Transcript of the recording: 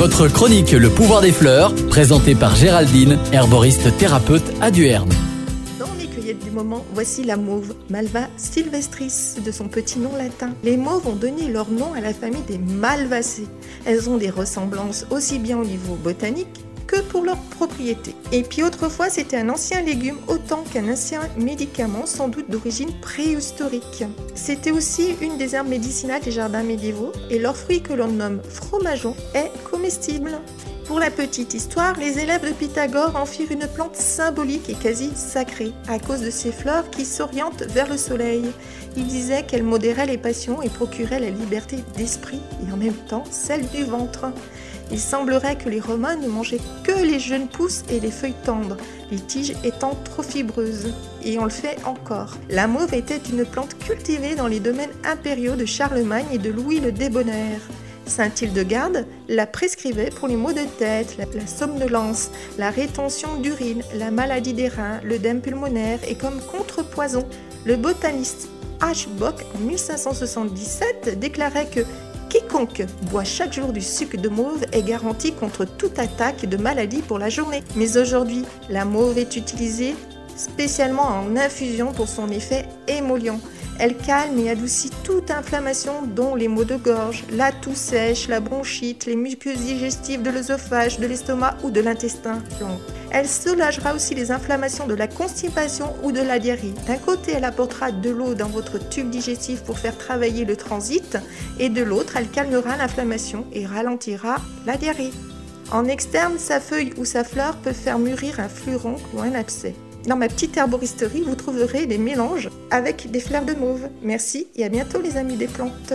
Votre chronique Le pouvoir des fleurs, présentée par Géraldine, herboriste thérapeute à Duerne. Dans les cueillettes du moment, voici la mauve, Malva sylvestris, de son petit nom latin. Les mauves ont donné leur nom à la famille des malvacées. Elles ont des ressemblances aussi bien au niveau botanique que pour leurs propriétés. Et puis autrefois, c'était un ancien légume autant qu'un ancien médicament, sans doute d'origine préhistorique. C'était aussi une des herbes médicinales des jardins médiévaux et leur fruit que l'on nomme fromageon est comestible. Pour la petite histoire, les élèves de Pythagore en firent une plante symbolique et quasi sacrée, à cause de ses fleurs qui s'orientent vers le soleil. Ils disaient qu'elle modérait les passions et procurait la liberté d'esprit et en même temps celle du ventre. Il semblerait que les Romains ne mangeaient que les jeunes pousses et les feuilles tendres, les tiges étant trop fibreuses. Et on le fait encore. La mauve était une plante cultivée dans les domaines impériaux de Charlemagne et de Louis le Débonnaire. Saint Hildegarde la prescrivait pour les maux de tête, la, somnolence, la rétention d'urine, la maladie des reins, l'œdème pulmonaire et comme contrepoison. Le botaniste H. Bock en 1577 déclarait que Quiconque boit chaque jour du sucre de mauve est garanti contre toute attaque de maladie pour la journée. Mais aujourd'hui, la mauve est utilisée spécialement en infusion pour son effet émollient. Elle calme et adoucit toute inflammation dont les maux de gorge, la toux sèche, la bronchite, les muqueuses digestives de l'œsophage, de l'estomac ou de l'intestin Elle soulagera aussi les inflammations de la constipation ou de la diarrhée. D'un côté, elle apportera de l'eau dans votre tube digestif pour faire travailler le transit et de l'autre, elle calmera l'inflammation et ralentira la diarrhée. En externe, sa feuille ou sa fleur peut faire mûrir un furoncle ou un abcès. Dans ma petite herboristerie, vous trouverez des mélanges avec des fleurs de mauve. Merci et à bientôt les amis des plantes.